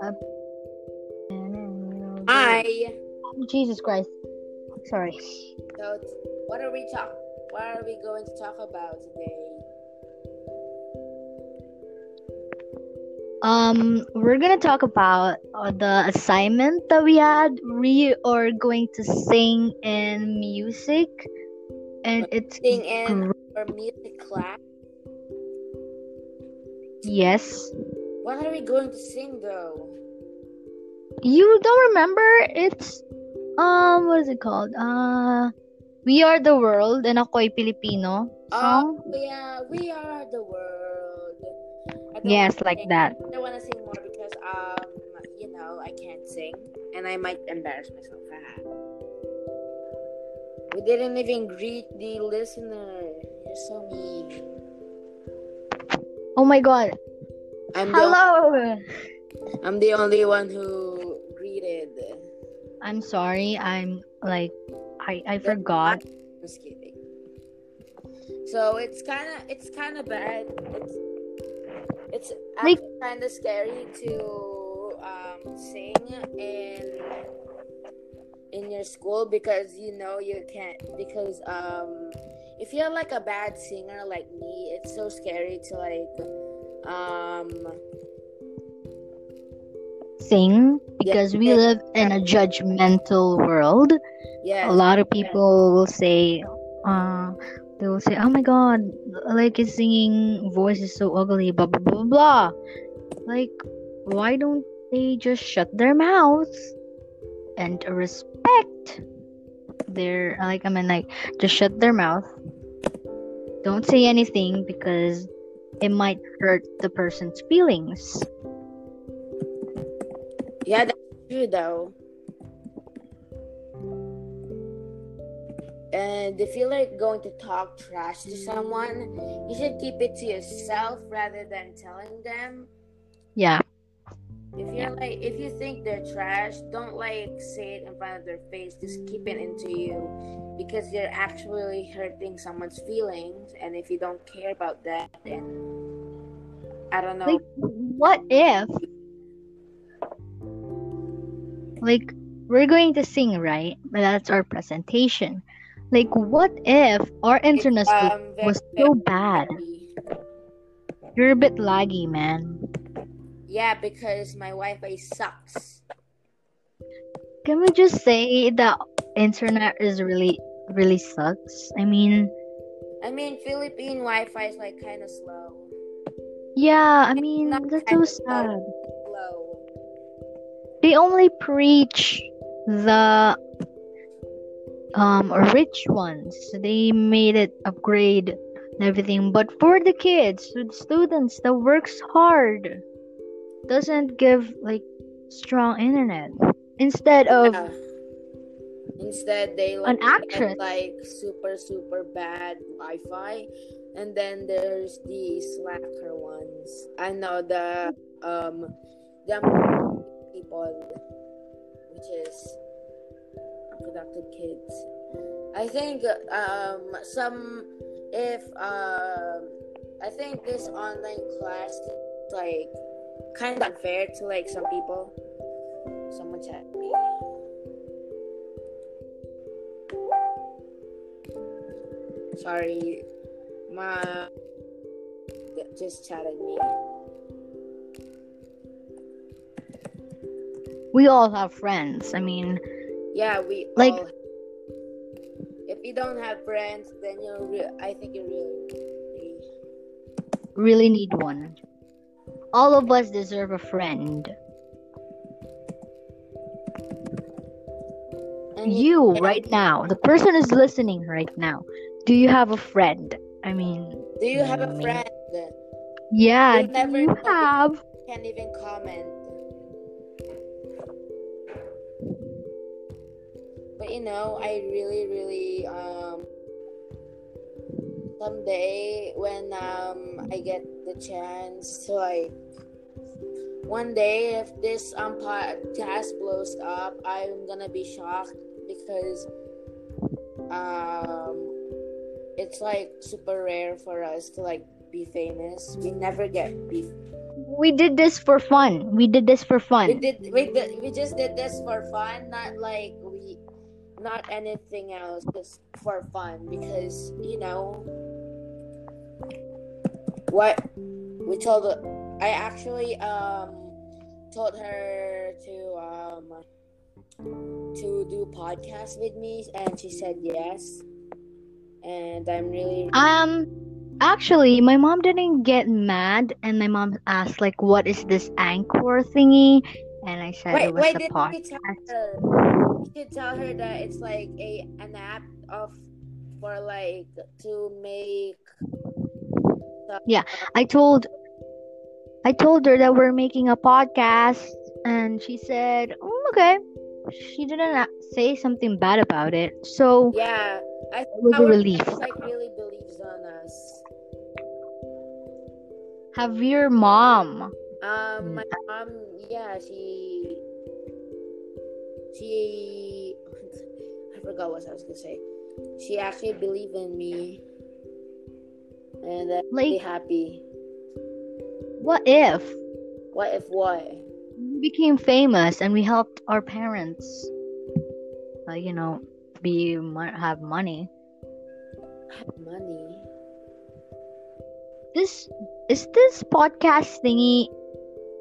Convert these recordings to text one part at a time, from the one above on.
Uh, Hi. Jesus Christ. Sorry. So, what are we talk? What are we going to talk about today? Um, we're gonna talk about uh, the assignment that we had. We are going to sing in music, and it's Sing in our music class. yes. What are we going to sing though? You don't remember? It's um, what is it called? Uh, we are the world, and ako'y Filipino song. Oh yeah, we are the world. Yes, like sing- that. I don't want to sing more because um, you know, I can't sing and I might embarrass myself. We didn't even greet the listener. You're so mean. Oh my God! I'm the Hello. I'm the only one who greeted. I'm sorry. I'm like, I I forgot. Just kidding. So it's kind of it's kind of bad. It's it's Like- kind of scary to um, sing in in your school because you know you can't because um if you're like a bad singer like me, it's so scary to like um Sing because we live in a judgmental world. yeah A lot of people will say, uh, they will say, "Oh my God, like his singing voice is so ugly." Blah blah blah blah. blah. Like, why don't they just shut their mouths and respect their like? I mean, like, just shut their mouth. Don't say anything because it might hurt the person's feelings. yeah that's true though. And if you're like going to talk trash to someone, you should keep it to yourself rather than telling them. Yeah. If you're like, if you think they're trash, don't like say it in front of their face. Just keep it into you, because you're actually hurting someone's feelings. And if you don't care about that, then I don't know. Like, what if, like, we're going to sing, right? But that's our presentation. Like, what if our internet um, was so bad? You're a bit laggy, man. Yeah, because my Wi-Fi sucks. Can we just say that internet is really, really sucks? I mean, I mean, Philippine Wi-Fi is like kind of slow. yeah, I mean, that's so sad. Slow. They only preach the um rich ones. They made it upgrade and everything, but for the kids, the students that works hard, doesn't give like strong internet. Instead of Yeah. Instead, they like, An actress. get, like super super bad Wi-Fi, and then there's the slacker ones. I know the um the people, which is unproductive kids. I think um some if um I think this online class like kind of unfair to like some people. Someone chat me. Sorry, my just chatted me. we all have friends. I mean, Yeah, we Like- all. If you don't have friends, then you're. Re- I think you're really. really need one. All of us deserve a friend. And You right now, the person is listening right now. Do you have a friend? I mean, Do you have a Mm. friend? yeah, You do never you have? Can't even comment. But you know, I really, really um. Someday, when um I get the chance to like, one day if this um podcast blows up, I'm gonna be shocked because um it's like super rare for us to like be famous. We never get be we did this for fun. We did this for fun We did we did, we just did this for fun, not like we not anything else, just for fun because you know what we told I actually um told her to um to do podcast with me and she said yes. And I'm really Um, actually, my mom didn't get mad, and my mom asked like, "What is this anchor thingy?" And I said Wait, it was wait, a you podcast. tell her? You should tell her that it's like a an app of for like to make. Yeah. I told, I told her that we're making a podcast, and she said, "Oh, okay." She didn't say something bad about it, so yeah, I it was a relief. parents, like really believes on us. Have your mom? Um, my mom, yeah, she, she, I forgot what I was gonna say. She actually believed in me, and really Like- happy. What if What if what? we became famous and we helped our parents? Uh, you know, be have money. Have money. This is this podcast thingy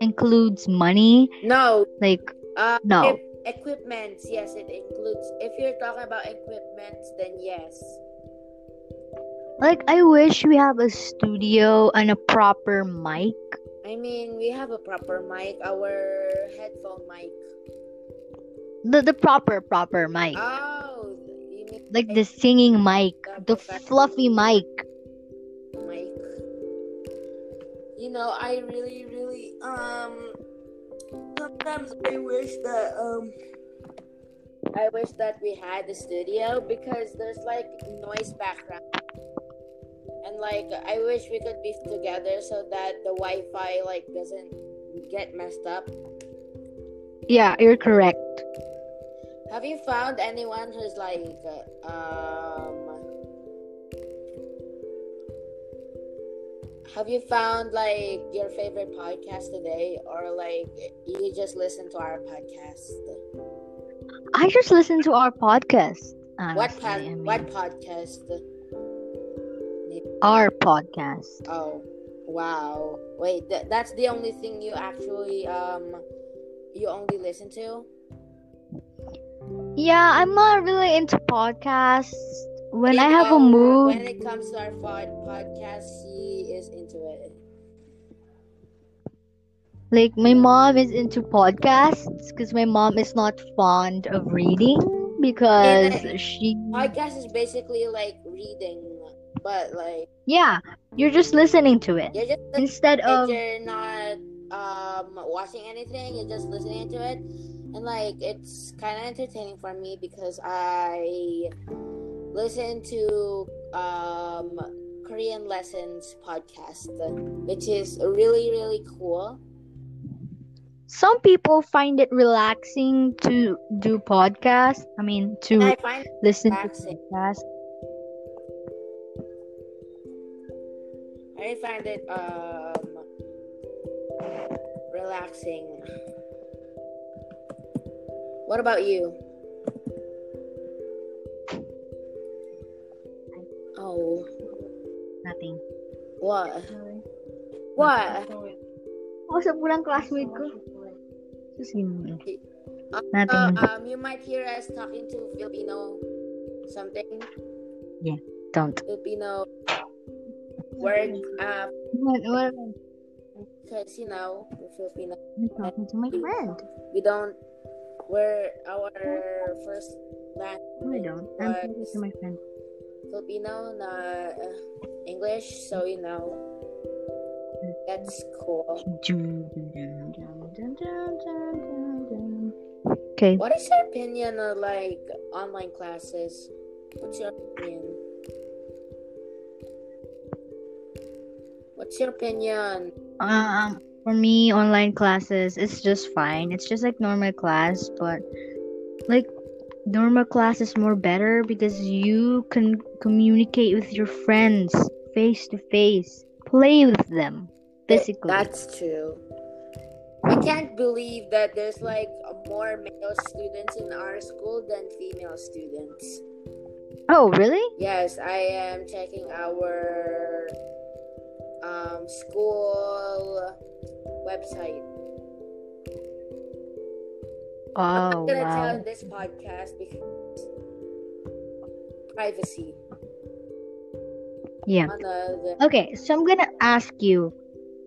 includes money. No, Like uh, No. If, equipments, yes, it includes. If you're talking about equipment, then yes. Like I wish we have a studio and a proper mic. I mean, we have a proper mic, our headphone mic. The the proper proper mic. Oh, you mean like the singing mic, the professional fluffy mic. mic. You know, I really, really, um, sometimes I wish that, um, I wish that we had the studio because there's like noise background. And like, I wish we could be together so that the Wi Fi like doesn't get messed up. Yeah, you're correct. Have you found anyone who's like, um, have you found like your favorite podcast today, or like you just listen to our podcast? I just listen to our podcast. what Honestly, pod? I mean, What podcast? Our podcast. Oh, wow! Wait, th- that's the only thing you actually um you only listen to? Yeah, I'm not really into podcasts. When You I have a mood, When it comes to our pod- podcast, she is into it. like my mom is into podcasts because my mom is not fond of reading because Yeah. she Podcast is basically like reading, but like yeah, you're just listening to it you're just instead of you're not um watching anything. You're just listening to it, and like it's kind of entertaining for me because I listen to um Korean lessons podcast, which is really really cool. some people find it relaxing to do podcasts. I mean, to I listen to relaxing. podcasts. I find it um relaxing. What about you? Oh, Nothing. what? What? Oh, sa pulang classmate ko. Susin. Uh, Nothing. um, you might hear us talking to Filipino something. Yeah, don't. Filipino word. Uh, What? What? because you know we're Filipino. I'm talking to my friend. We don't. We're our first language. No, I don't. I'm talking to my friend. Filipino na uh, English, so you know that's cool. Okay. What is your opinion on like online classes? What's your opinion? What's your opinion? Um, for me, online classes, it's just fine. It's just like normal class, but like normal class is more better because you can communicate with your friends face to face, play with them. physically. That's true. I can't believe that there's like more male students in our school than female students. oh, really? Yes, I am checking our um, school website. I'm Oh, not gonna wow. tell this podcast because privacy. Yeah. Okay, so I'm gonna ask you,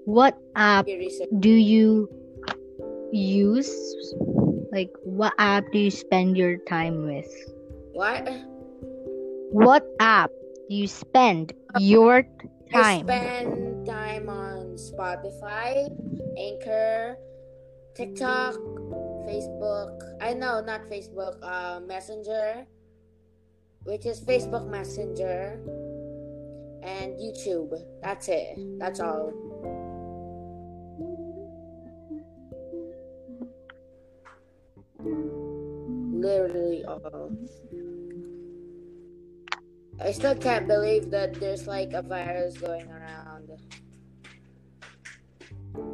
what app do you use? Like, what app do you spend your time with? What? What app do you spend your I time? spend time on Spotify, Anchor, TikTok, Facebook. I know, not Facebook. Uh, Messenger, which is Facebook Messenger, and YouTube. That's it. That's all. Literally all. I still can't believe that there's like a virus going around.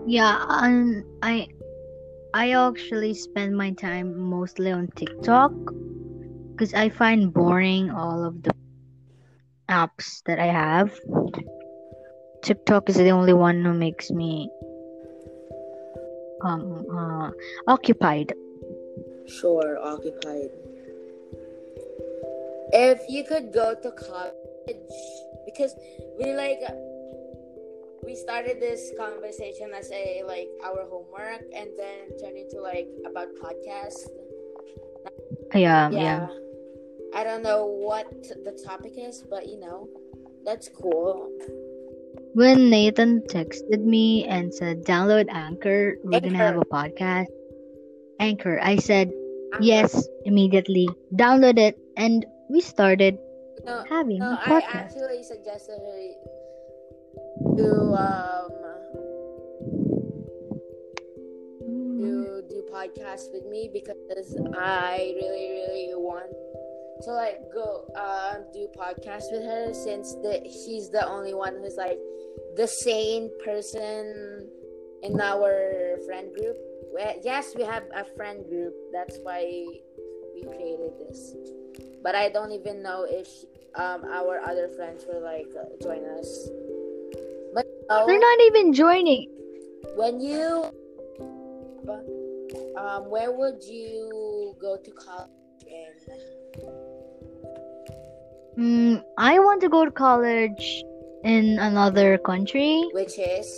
Yeah, um, I I actually spend my time mostly on TikTok because I find boring all of the apps that I have. TikTok is the only one who makes me um uh, occupied. Sure, occupied. If you could go to college, because we like we started this conversation as a like our homework, and then turned into like about podcast. Yeah, Yeah. yeah. I don't know what the topic is, but you know, that's cool. When Nathan texted me and said download Anchor, we're gonna have a podcast. Anchor. I said yes immediately. Download it and we started No, having no, a I podcast. actually suggested her to um to do podcast with me because I really really want to like go um do podcast with her since the she's the only one who's like the sane person in our friend group. Well, yes, we have a friend group. That's why we created this. But I don't even know if um our other friends will like uh, join us. But They're not even joining. when you um where would you go to college in Mm, I want to go to college in another country, which is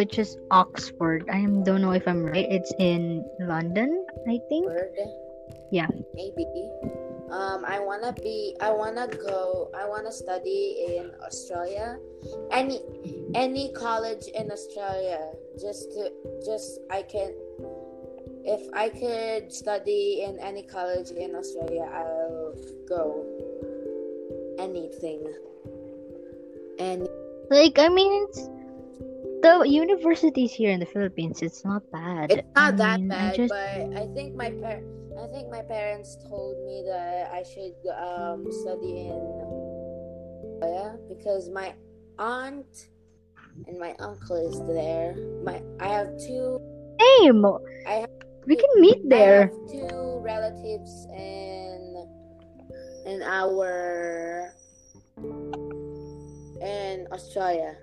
which is Oxford. I don't know if I'm right. It's in London, I think. word Yeah. maybe um i want to be i want to go i want to study in australia any any college in australia just to just i can if i could study in any college in australia i'll go anything and Like, I mean, it's the universities here in the Philippines. It's not bad. It's not I that mean, bad, just- but I think my par- I think my parents told me that I should um study in yeah because my aunt and my uncle is there. My I have two Same. I we can meet there. I have two relatives in in our in Australia.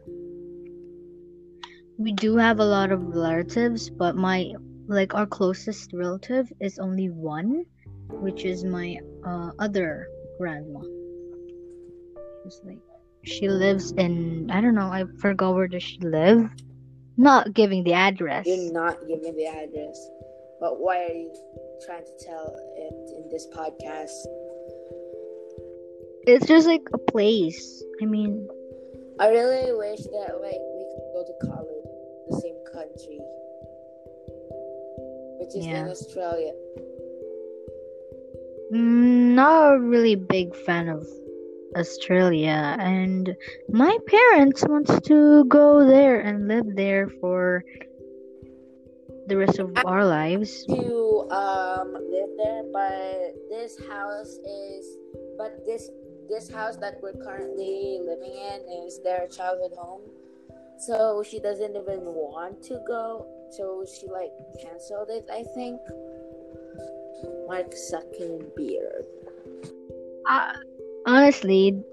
We do have a lot of relatives, but my like our closest relative is only one, which is my uh, other grandma. She's like she lives in I don't know, I forgot where does she live. Not giving the address. You're not giving the address, but why are you trying to tell it in this podcast? It's just like a place. I mean, I really wish that like we could go to college in the same country, which is Yeah. in Australia. mm, not a really big fan of Australia, and my parents wants to go there and live there for the rest of our lives. To um live there, but this house is, but this this house that we're currently living in is their childhood home. so she doesn't even want to go. So she like canceled it. I think. Mark Zuckerberg. Uh, honestly,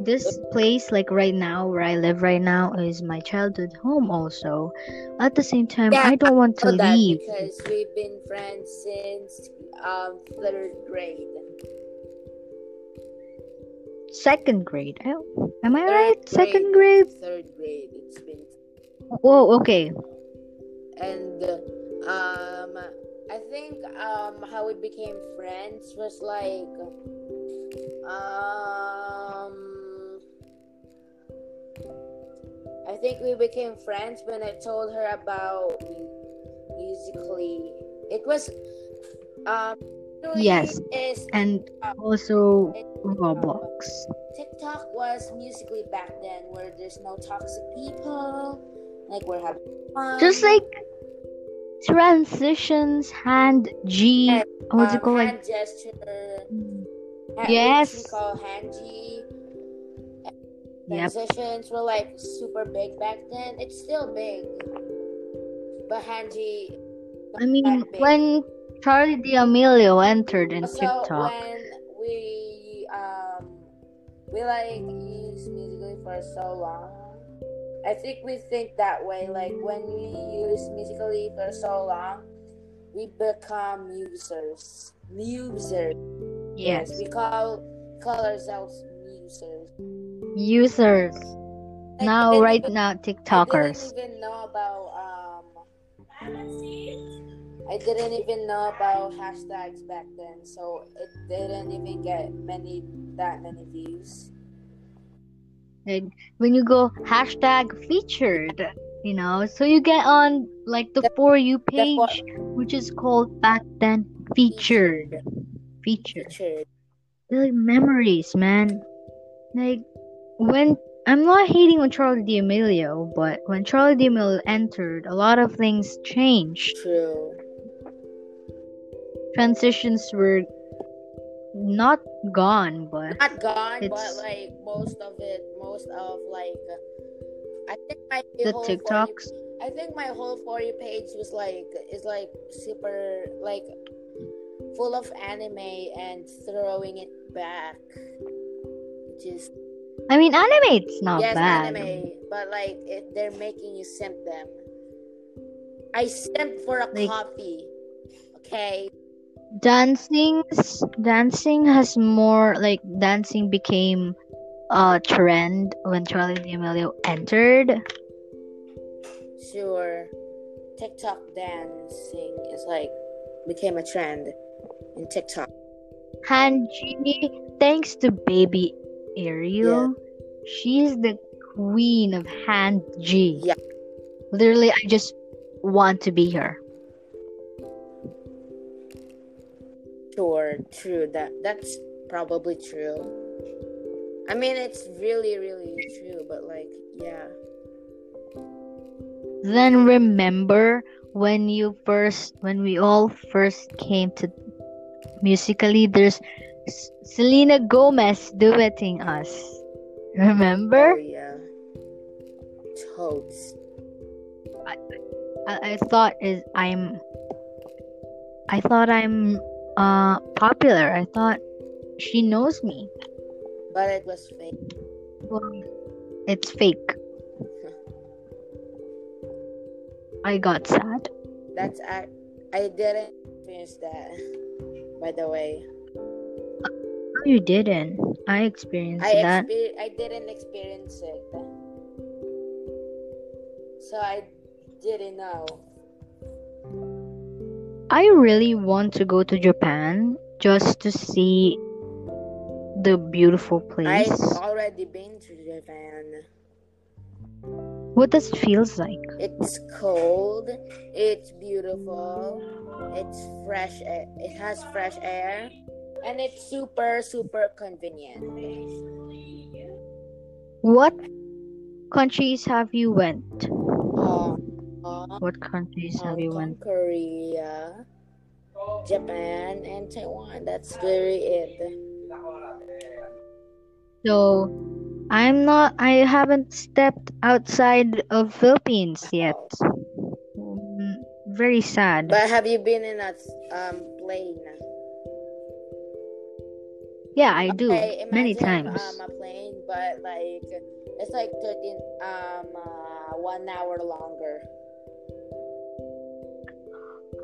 this place, like right now, where I live right now, is my childhood home. Also, at the same time, Yeah, I don't want to leave. because we've been friends since um third grade. Second grade. Oh, am I Third right? grade. Second grade. Third grade. It's been Whoa. Okay. And um I think um how we became friends was like um I think we became friends when I told her about Musical.ly. It was um Yes. is And also Roblox. TikTok was Musical.ly back then where there's no toxic people, like we're having fun. Just like transitions, hand G. And, What's it um, called? Hand gesture. ha- Yes. Call hanji. Yep. Transitions were like super big back then. It's still big, but hanji. I mean, when Charli D'Amelio entered in Also, TikTok, when we um we like use Musical.ly for so long, I think we think that way. Like when we use Musical.ly for so long, we become users. Users. yes, we call call ourselves users. users Like, now, right even- now, I TikTokers. didn't even know about um. I didn't even know about hashtags back then, so it didn't even get many that many views. Like when you go hashtag featured, you know, so you get on like the for you for- page, which is called back then featured. Featured. Featured. Like memories, man. Like when I'm not hating on Charli D'Amelio, but when Charli D'Amelio entered, a lot of things changed. True. Transitions were not gone, but Not gone, but like most of it, most of like, uh, I think my the whole For You- TikToks. I think my whole for you page was like is like super like full of anime and throwing it back, Just I mean, anime's not yes, bad. anime, but like it, they're making you simp them. I simp for a Like- coffee. Okay, Dancing, dancing has more like dancing became a trend when Charli D'Amelio entered. sure. TikTok dancing is like became a trend in TikTok. Hanji, thanks to Baby Ariel, she's the queen of Hanji. Yeah. Literally, I just want to be her. Sure, true. That that's probably true. I mean, it's really, really true. But like, yeah, Then remember when you first, when we all first came to Musical.ly, there's Selena Gomez duetting us. remember oh yeah, totes. I, I thought is I'm. I thought I'm uh popular. I thought she knows me. But it was fake. Well, it's fake. I got sad. That's I. I didn't experience that. By the way, No, you didn't. I experienced I that. exper- I didn't experience it. So I didn't know. I really want to go to Japan just to see the beautiful place. I've already been to Japan. What does it feels like? It's cold. It's beautiful. It's fresh. It has fresh air, and it's super super convenient. What countries have you went? What countries have you went? Korea, Japan, and Taiwan. That's very it. So, I'm not. I haven't stepped outside of Philippines yet. Mm, Very sad. But have you been in a um plane? Yeah, I do Okay, many times. um a plane, but like it's like thirteen um uh, one hour longer.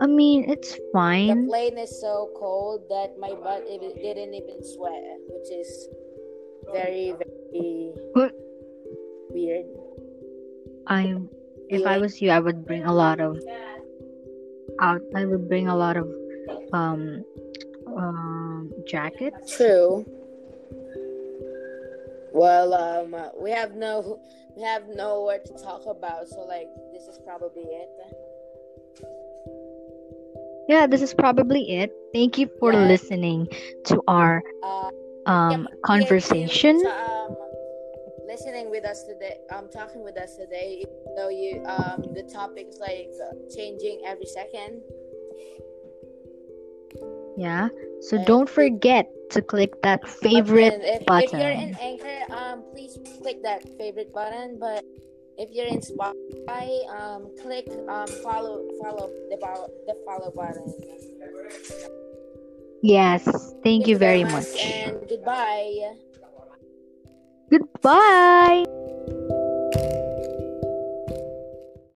I mean, it's fine. The plane is so cold that my butt it didn't even sweat, which is very very What? weird. I'm. if I was you, I would bring a lot of out. I would bring a lot of um, um, jackets. True. Well, um, we have no we have nowhere to talk about, so like this is probably it. Yeah, this is probably it. Thank you for Yeah. listening to our Uh, um yeah, conversation. you um, listening with us today, um, talking with us today. Even though you, um, the topic's like changing every second. Yeah. So And don't forget to click that favorite then if, if you're in Anchor, um, please click that favorite button. But if you're in Spotify, um, click um follow follow the follow the follow button. Yes. Thank you very much. and goodbye. Goodbye.